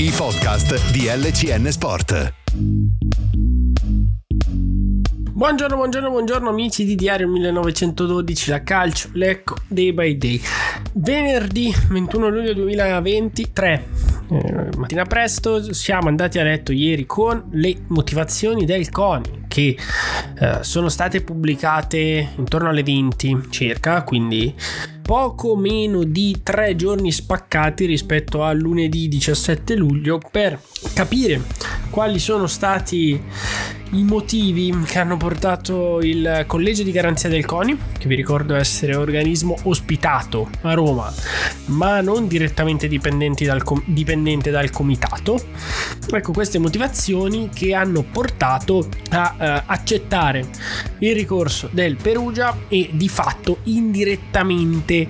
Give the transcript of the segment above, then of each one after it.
I podcast di LCN Sport. Buongiorno, buongiorno, buongiorno amici di Diario 1912, la calcio, l'ecco, day by day. Venerdì 21 luglio 2023, eh, mattina presto, siamo andati a letto ieri con le motivazioni del CONI che eh, sono state pubblicate intorno alle 20 circa, quindi poco meno di tre giorni spaccati rispetto a lunedì 17 luglio per capire quali sono stati i motivi che hanno portato il collegio di garanzia del CONI, che vi ricordo essere organismo ospitato a Roma, ma non direttamente dal com- dipendente dal comitato. Ecco queste motivazioni che hanno portato a uh, accettare il ricorso del Perugia e di fatto indirettamente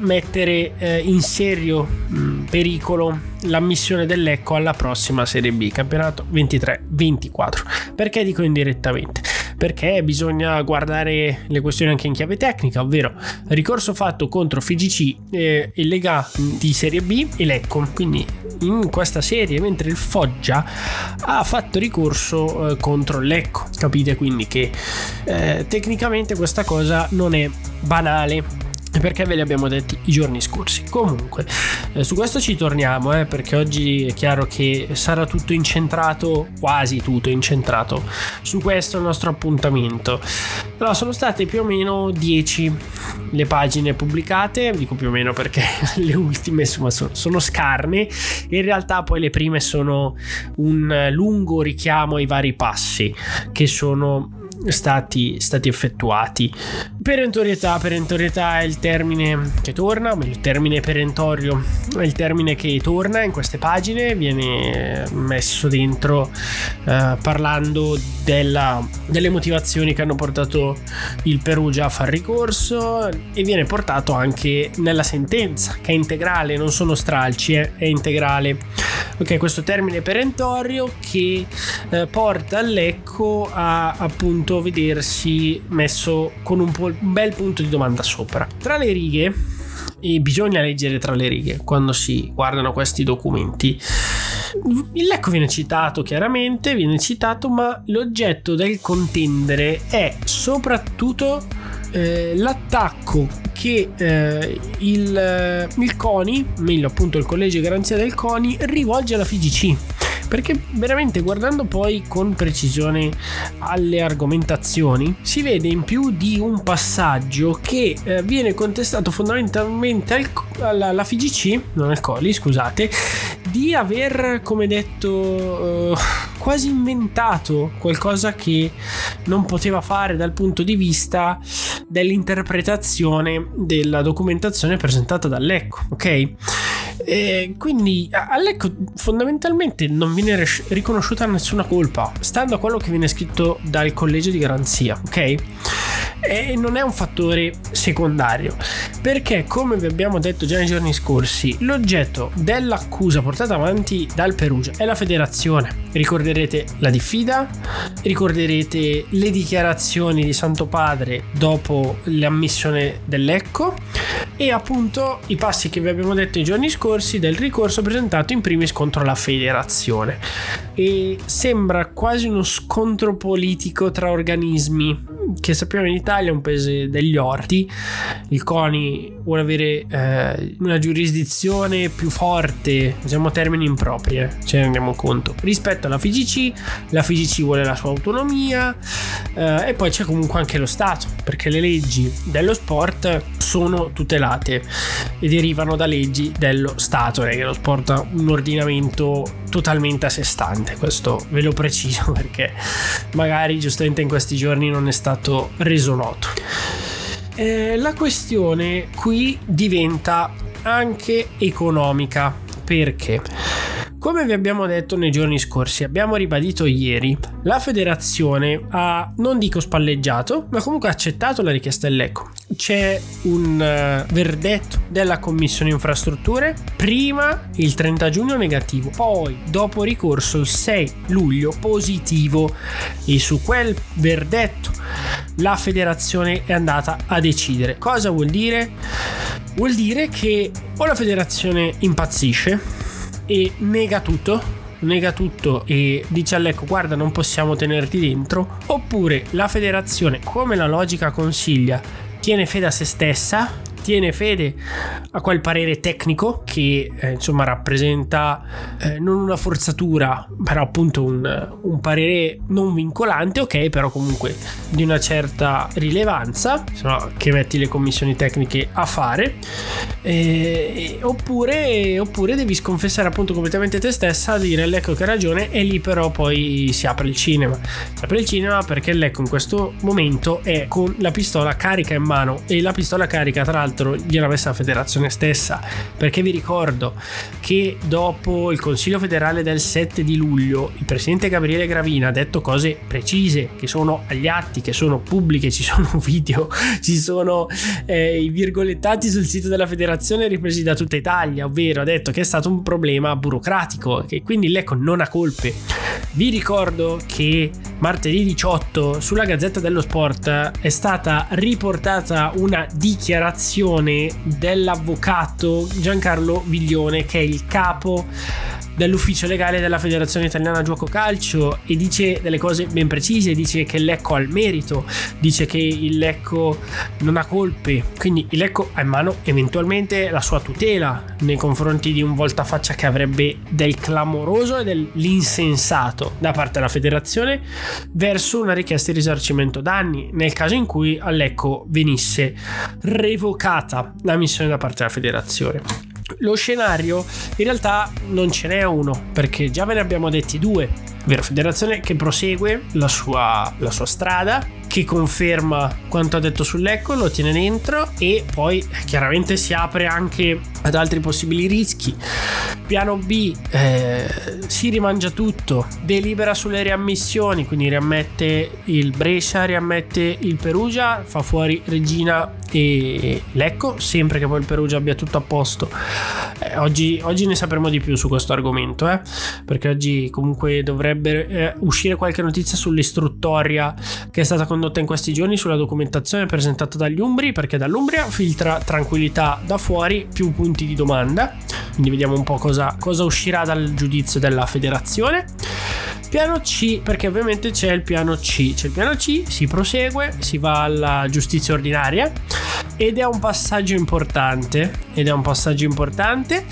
mettere eh, in serio mh, pericolo l'ammissione dell'Ecco alla prossima Serie B, campionato 23-24. Perché dico indirettamente? Perché bisogna guardare le questioni anche in chiave tecnica, ovvero ricorso fatto contro FIGC, eh, il Lega di Serie B e l'Ecco. Quindi in questa serie, mentre il Foggia ha fatto ricorso eh, contro l'Ecco. Capite quindi che eh, tecnicamente questa cosa non è banale perché ve li abbiamo detti i giorni scorsi. Comunque, eh, su questo ci torniamo, eh, perché oggi è chiaro che sarà tutto incentrato, quasi tutto incentrato, su questo il nostro appuntamento. Allora, sono state più o meno 10 le pagine pubblicate, dico più o meno perché le ultime insomma, sono, sono scarne, in realtà poi le prime sono un lungo richiamo ai vari passi che sono stati, stati effettuati. Perentorietà, perentorietà è il termine che torna, o meglio il termine perentorio è il termine che torna in queste pagine, viene messo dentro eh, parlando della, delle motivazioni che hanno portato il Perugia a far ricorso e viene portato anche nella sentenza che è integrale, non sono stralci, eh, è integrale. Ok, questo termine perentorio che eh, porta all'ecco a appunto vedersi messo con un, un bel punto di domanda sopra. Tra le righe, e bisogna leggere tra le righe quando si guardano questi documenti. Il Lecco viene citato chiaramente, viene citato, ma l'oggetto del contendere è soprattutto eh, l'attacco che eh, il, il CONI, meglio appunto il collegio di garanzia del CONI, rivolge alla FIGC perché veramente guardando poi con precisione alle argomentazioni si vede in più di un passaggio che eh, viene contestato fondamentalmente al, alla, alla FIGC, non al Coli scusate, di aver come detto... Uh, quasi inventato qualcosa che non poteva fare dal punto di vista dell'interpretazione della documentazione presentata dall'ECO, ok? E quindi all'ECO fondamentalmente non viene riconosciuta nessuna colpa, stando a quello che viene scritto dal collegio di garanzia, ok? E non è un fattore secondario perché come vi abbiamo detto già nei giorni scorsi l'oggetto dell'accusa portata avanti dal Perugia è la federazione. Ricorderete la diffida ricorderete le dichiarazioni di Santo Padre dopo l'ammissione dell'Ecco e appunto i passi che vi abbiamo detto i giorni scorsi del ricorso presentato in primis contro la federazione. E sembra quasi uno scontro politico tra organismi che sappiamo in Italia è un paese degli orti, il CONI vuole avere eh, una giurisdizione più forte, usiamo termini impropri, eh, ce ne rendiamo conto, rispetto alla FIGC, la FIGC vuole la sua autonomia eh, e poi c'è comunque anche lo Stato, perché le leggi dello sport sono tutelate e derivano da leggi dello Stato, è che lo sport ha un ordinamento totalmente a sé stante, questo ve lo preciso perché magari giustamente in questi giorni non è stato reso noto. Eh, la questione qui diventa anche economica. Perché come vi abbiamo detto nei giorni scorsi, abbiamo ribadito ieri, la federazione ha, non dico spalleggiato, ma comunque accettato la richiesta dell'ECO. C'è un uh, verdetto della Commissione Infrastrutture, prima il 30 giugno negativo, poi dopo ricorso il 6 luglio positivo e su quel verdetto la federazione è andata a decidere. Cosa vuol dire? Vuol dire che o la federazione impazzisce e nega tutto nega tutto e dice all'Ecco guarda non possiamo tenerti dentro. Oppure la federazione come la logica consiglia tiene fede a se stessa tiene fede a quel parere tecnico che eh, insomma rappresenta eh, non una forzatura però appunto un, un, parere non vincolante ok però comunque di una certa rilevanza se no che metti le commissioni tecniche a fare. Eh, oppure, oppure devi sconfessare appunto completamente te stessa dire l'ecco che ha ragione e lì però poi si apre il cinema. Si apre il cinema perché l'ecco in questo momento è con la pistola carica in mano e la pistola carica tra l'altro l'altro gliel'ha messa la federazione stessa, perché vi ricordo che dopo il Consiglio federale del 7 di luglio il presidente Gabriele Gravina ha detto cose precise che sono agli atti, che sono pubbliche, ci sono video, ci sono eh, i virgolettati sul sito della federazione ripresi da tutta Italia, ovvero ha detto che è stato un problema burocratico, che quindi l'ECO non ha colpe. Vi ricordo che martedì 18 sulla Gazzetta dello Sport è stata riportata una dichiarazione dell'avvocato Giancarlo Viglione che è il capo dall'ufficio legale della Federazione Italiana Gioco Calcio e dice delle cose ben precise, dice che il Lecco ha il merito, dice che il Lecco non ha colpe, quindi il Lecco ha in mano eventualmente la sua tutela nei confronti di un voltafaccia che avrebbe del clamoroso e dell'insensato da parte della federazione verso una richiesta di risarcimento danni nel caso in cui al Lecco venisse revocata la missione da parte della federazione. Lo scenario in realtà non ce n'è uno, perché già ve ne abbiamo detti due, ovvero Federazione che prosegue la sua, la sua strada che conferma quanto ha detto sull'Ecco, lo tiene dentro e poi chiaramente si apre anche ad altri possibili rischi. Piano B eh, si rimangia tutto, delibera sulle riammissioni, quindi riammette il Brescia, riammette il Perugia, fa fuori Regina e Lecco, sempre che poi il Perugia abbia tutto a posto. Eh, oggi, oggi, ne sapremo di più su questo argomento, eh? perché oggi comunque dovrebbe eh, uscire qualche notizia sull'istruttoria che è stata condotta condotta in questi giorni sulla documentazione presentata dagli Umbri, perché dall'Umbria filtra tranquillità da fuori, più punti di domanda. Quindi vediamo un po' cosa, cosa uscirà dal giudizio della federazione. Piano C, perché ovviamente c'è il piano C. C'è il piano C, si prosegue, si va alla giustizia ordinaria ed è un passaggio importante ed è un passaggio importante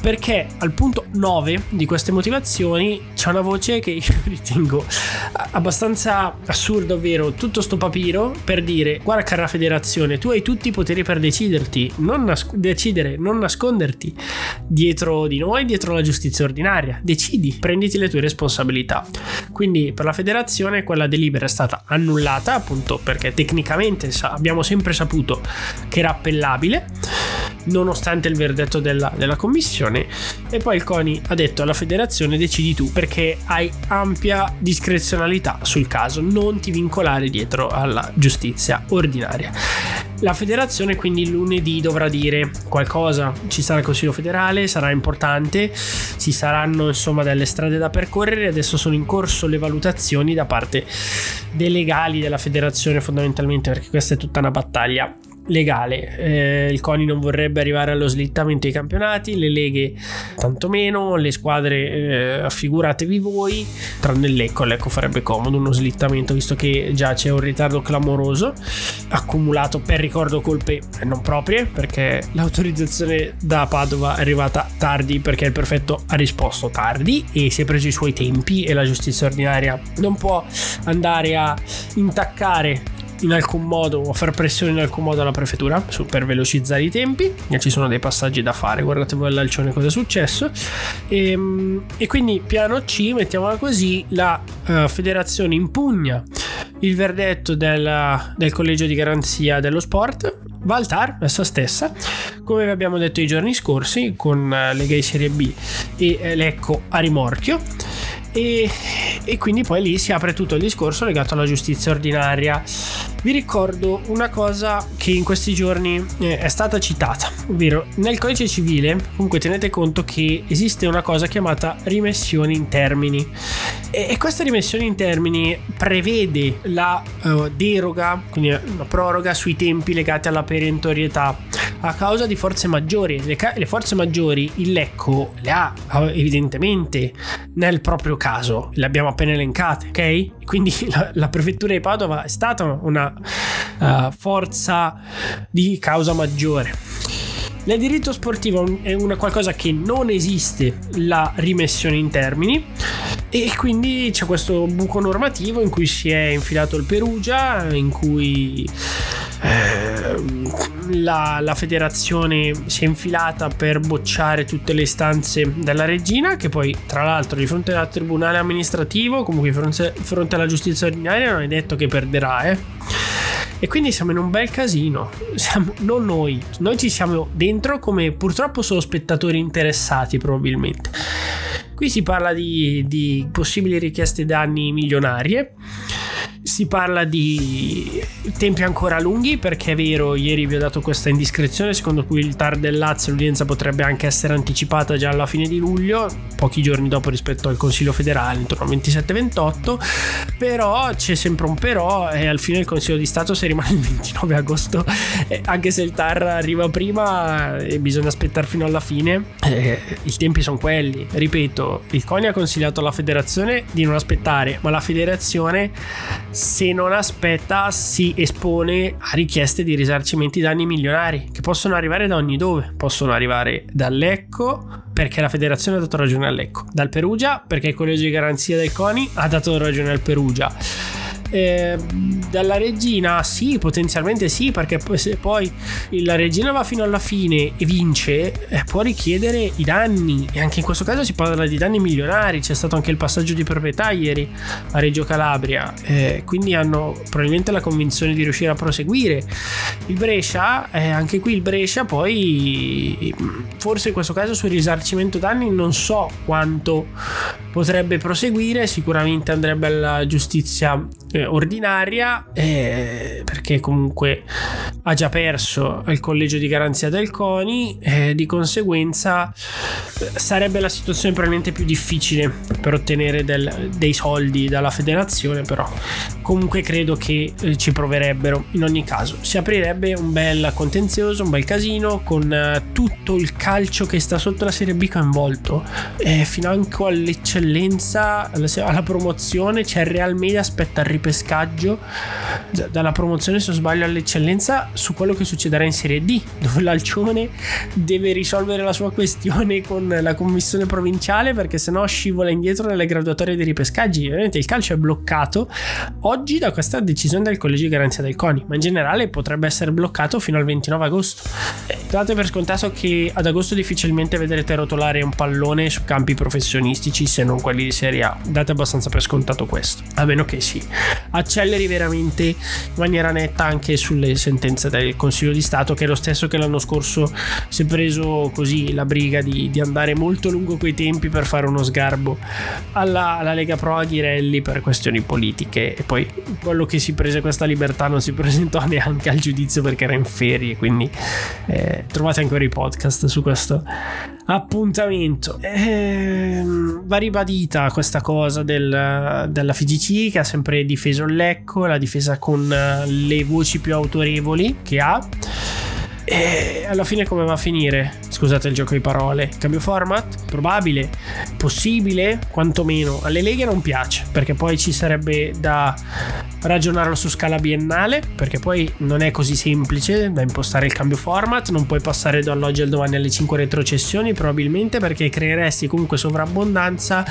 perché al punto 9 di queste motivazioni c'è una voce che io ritengo abbastanza assurda ovvero tutto sto papiro per dire guarda cara federazione tu hai tutti i poteri per deciderti non nas- decidere non nasconderti dietro di noi dietro la giustizia ordinaria. Decidi prenditi le tue responsabilità. Quindi per la federazione quella delibera è stata annullata appunto perché tecnicamente abbiamo sempre saputo che era appellabile nonostante il verdetto della, della, commissione. E poi il CONI ha detto alla federazione decidi tu perché hai ampia discrezionalità sul caso non ti vincolare dietro alla giustizia ordinaria. La federazione quindi lunedì dovrà dire qualcosa. Ci sarà il consiglio federale sarà importante ci saranno insomma delle strade da percorrere. Adesso sono in corso le valutazioni da parte dei legali della federazione fondamentalmente perché questa è tutta una battaglia legale. Eh, il CONI non vorrebbe arrivare allo slittamento dei campionati, le leghe tantomeno, le squadre eh, figuratevi voi, tranne l'Ecco, l'Ecco farebbe comodo uno slittamento visto che già c'è un ritardo clamoroso accumulato per ricordo colpe non proprie perché l'autorizzazione da Padova è arrivata tardi perché il prefetto ha risposto tardi e si è preso i suoi tempi e la giustizia ordinaria non può andare a intaccare in alcun modo o far pressione in alcun modo alla prefettura su, per velocizzare i tempi. E ci sono dei passaggi da fare guardate voi all'alcione cosa è successo. E, ehm, e quindi piano C mettiamola così la uh, federazione impugna il verdetto del, del collegio di garanzia dello sport. Va al TAR essa stessa come vi abbiamo detto i giorni scorsi con uh, le gay serie B e uh, l'ecco a rimorchio. E, e, quindi poi lì si apre tutto il discorso legato alla giustizia ordinaria. Vi ricordo una cosa che in questi giorni eh, è stata citata, ovvero nel codice civile, comunque tenete conto che esiste una cosa chiamata rimessione in termini. E, questa rimessione in termini prevede la uh, deroga, quindi una proroga sui tempi legati alla perentorietà a causa di forze maggiori. Le, ca- le forze maggiori il Lecco le ha evidentemente nel proprio caso, le abbiamo appena elencate, ok? Quindi la, la prefettura di Padova è stata una uh, forza di causa maggiore. Nel diritto sportivo è una qualcosa che non esiste la rimessione in termini e quindi c'è questo buco normativo in cui si è infilato il Perugia, in cui eh, la, la, federazione si è infilata per bocciare tutte le istanze della regina, che poi tra l'altro di fronte al tribunale amministrativo, comunque di fronte, fronte alla giustizia ordinaria non è detto che perderà, eh e quindi siamo in un bel casino. Siamo, non noi, noi ci siamo dentro come purtroppo solo spettatori interessati probabilmente. Qui si parla di, di possibili richieste danni milionarie si parla di tempi ancora lunghi perché è vero, ieri vi ho dato questa indiscrezione secondo cui il TAR del Lazio l'udienza potrebbe anche essere anticipata già alla fine di luglio, pochi giorni dopo rispetto al Consiglio federale, intorno al 27-28, però c'è sempre un però e al fine il Consiglio di Stato se rimane il 29 agosto, eh, anche se il TAR arriva prima e bisogna aspettare fino alla fine, eh, i tempi sono quelli. Ripeto, il CONI ha consigliato alla federazione di non aspettare, ma la federazione se non aspetta si espone a richieste di risarcimenti danni milionari che possono arrivare da ogni dove. Possono arrivare dall'Ecco perché la federazione ha dato ragione all'Ecco, dal Perugia perché il collegio di garanzia del CONI ha dato ragione al Perugia eh, dalla regina sì, potenzialmente sì, perché se poi la regina va fino alla fine e vince, eh, può richiedere i danni. E anche in questo caso si parla di danni milionari, c'è stato anche il passaggio di proprietà ieri a Reggio Calabria, eh, quindi hanno probabilmente la convinzione di riuscire a proseguire. Il Brescia, eh, anche qui il Brescia poi forse in questo caso sul risarcimento danni non so quanto potrebbe proseguire, sicuramente andrebbe alla giustizia eh, ordinaria eh, perché comunque ha già perso il collegio di garanzia del CONI e di conseguenza eh, sarebbe la situazione probabilmente più difficile per ottenere del, dei soldi dalla federazione però comunque credo che eh, ci proverebbero. In ogni caso si aprirebbe un bel contenzioso un bel casino con eh, tutto il calcio che sta sotto la Serie B coinvolto. E financo all'eccellenza alla promozione c'è il Real Media aspetta il ripescaggio dalla promozione se non sbaglio all'eccellenza su quello che succederà in Serie D dove l'Alcione deve risolvere la sua questione con la commissione provinciale perché sennò scivola indietro nelle graduatorie dei ripescaggi. Ovviamente il calcio è bloccato oggi da questa decisione del collegio di garanzia del CONI ma in generale potrebbe essere bloccato fino al 29 agosto. Date per scontato che ad agosto difficilmente vedrete rotolare un pallone su campi professionistici se non quelli di Serie A. Date abbastanza per scontato questo a meno che sì acceleri veramente in maniera netta anche sulle sentenze del Consiglio di Stato che è lo stesso che l'anno scorso si è preso così la briga di, di andare molto lungo coi tempi per fare uno sgarbo alla, alla Lega Pro a Ghirelli per questioni politiche e poi quello che si prese questa libertà non si presentò neanche al giudizio perché era in ferie quindi eh, trovate ancora i podcast su questo appuntamento. Eh, va ribadita questa cosa del, della FGC che ha sempre difeso il Lecco, l'ha difesa con eh, le voci più autorevoli che ha. E alla fine come va a finire? Scusate il gioco di parole. Cambio format? Probabile? Possibile? Quantomeno. Alle leghe non piace, perché poi ci sarebbe da ragionarlo su scala biennale, perché poi non è così semplice da impostare il cambio format, non puoi passare dall'oggi al domani alle 5 retrocessioni, probabilmente perché creeresti comunque sovrabbondanza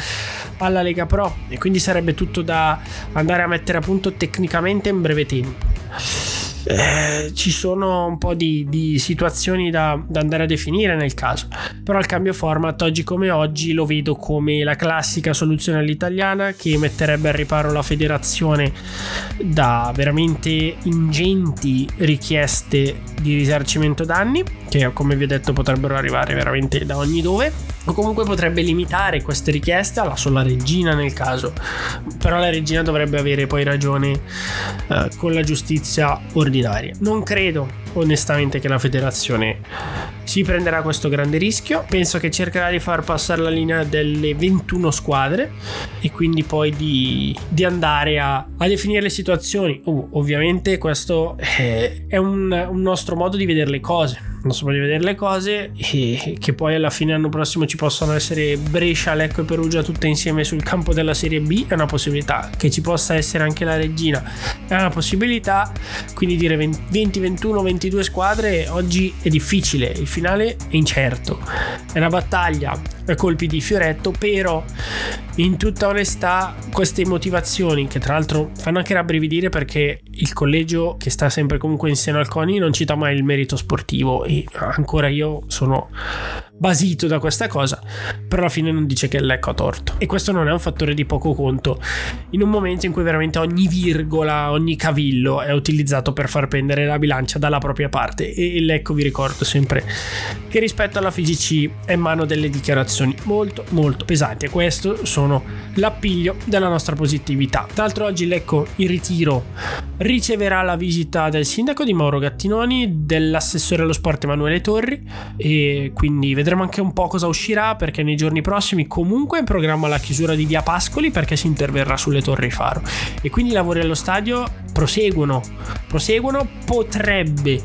alla Lega Pro e quindi sarebbe tutto da andare a mettere a punto tecnicamente in breve tempo eh, ci sono un po' di, di situazioni da, da, andare a definire nel caso. Però il cambio format oggi come oggi lo vedo come la classica soluzione all'italiana che metterebbe al riparo la federazione da veramente ingenti richieste di risarcimento danni, che come vi ho detto potrebbero arrivare veramente da ogni dove o comunque potrebbe limitare queste richieste alla sola regina nel caso però la regina dovrebbe avere poi ragione eh, con la giustizia ordinaria non credo onestamente che la federazione si prenderà questo grande rischio. Penso che cercherà di far passare la linea delle 21 squadre e quindi poi di, di andare a, a, definire le situazioni. Uh, ovviamente questo è, è un, un nostro modo di vedere le cose non so di vedere le cose e che poi alla fine l'anno prossimo ci possono essere Brescia, Lecco e Perugia tutte insieme sul campo della Serie B è una possibilità, che ci possa essere anche la Regina è una possibilità, quindi dire 20, 21, 22 squadre oggi è difficile, il finale è incerto, è una battaglia a colpi di fioretto, però in tutta onestà queste motivazioni che tra l'altro fanno anche rabbrividire perché il collegio che sta sempre comunque in seno al CONI non cita mai il merito sportivo e ancora io sono basito da questa cosa, però alla fine non dice che Lecco ha torto. E questo non è un fattore di poco conto, in un momento in cui veramente ogni virgola, ogni cavillo è utilizzato per far pendere la bilancia dalla propria parte. E Lecco vi ricordo sempre che rispetto alla FIGC è in mano delle dichiarazioni molto molto pesanti e questo sono l'appiglio della nostra positività. Tra l'altro oggi Lecco in ritiro riceverà la visita del sindaco di Mauro Gattinoni, dell'assessore allo sport Emanuele Torri e quindi vedremo anche un po' cosa uscirà perché nei giorni prossimi comunque è in programma la chiusura di Via Pascoli perché si interverrà sulle torri faro. E quindi i lavori allo stadio proseguono, proseguono, potrebbe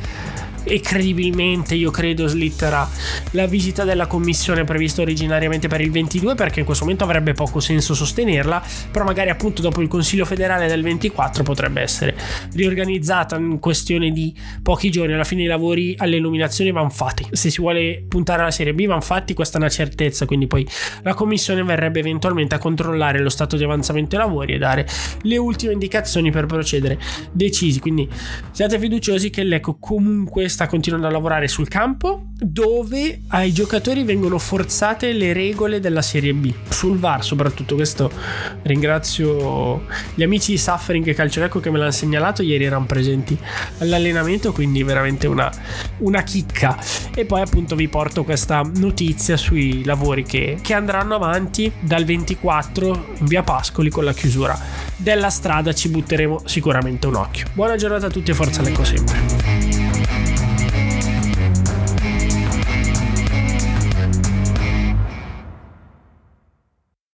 e credibilmente io credo slitterà. La visita della commissione prevista originariamente per il 22 perché in questo momento avrebbe poco senso sostenerla però magari appunto dopo il consiglio federale del 24 potrebbe essere riorganizzata in questione di pochi giorni. Alla fine i lavori alle nominazioni vanno fatti. Se si vuole puntare alla serie B vanno fatti questa è una certezza. Quindi poi la commissione verrebbe eventualmente a controllare lo stato di avanzamento dei lavori e dare le ultime indicazioni per procedere decisi. Quindi siate fiduciosi che l'Eco comunque sta continuando a lavorare sul campo dove ai giocatori vengono forzate le regole della Serie B. Sul VAR soprattutto, questo ringrazio gli amici di Suffering e Calciorecco che me l'hanno segnalato, ieri erano presenti all'allenamento, quindi veramente una, una chicca. E poi appunto vi porto questa notizia sui lavori che, che andranno avanti dal 24 in via Pascoli con la chiusura della strada, ci butteremo sicuramente un occhio. Buona giornata a tutti e forza Lecco sempre.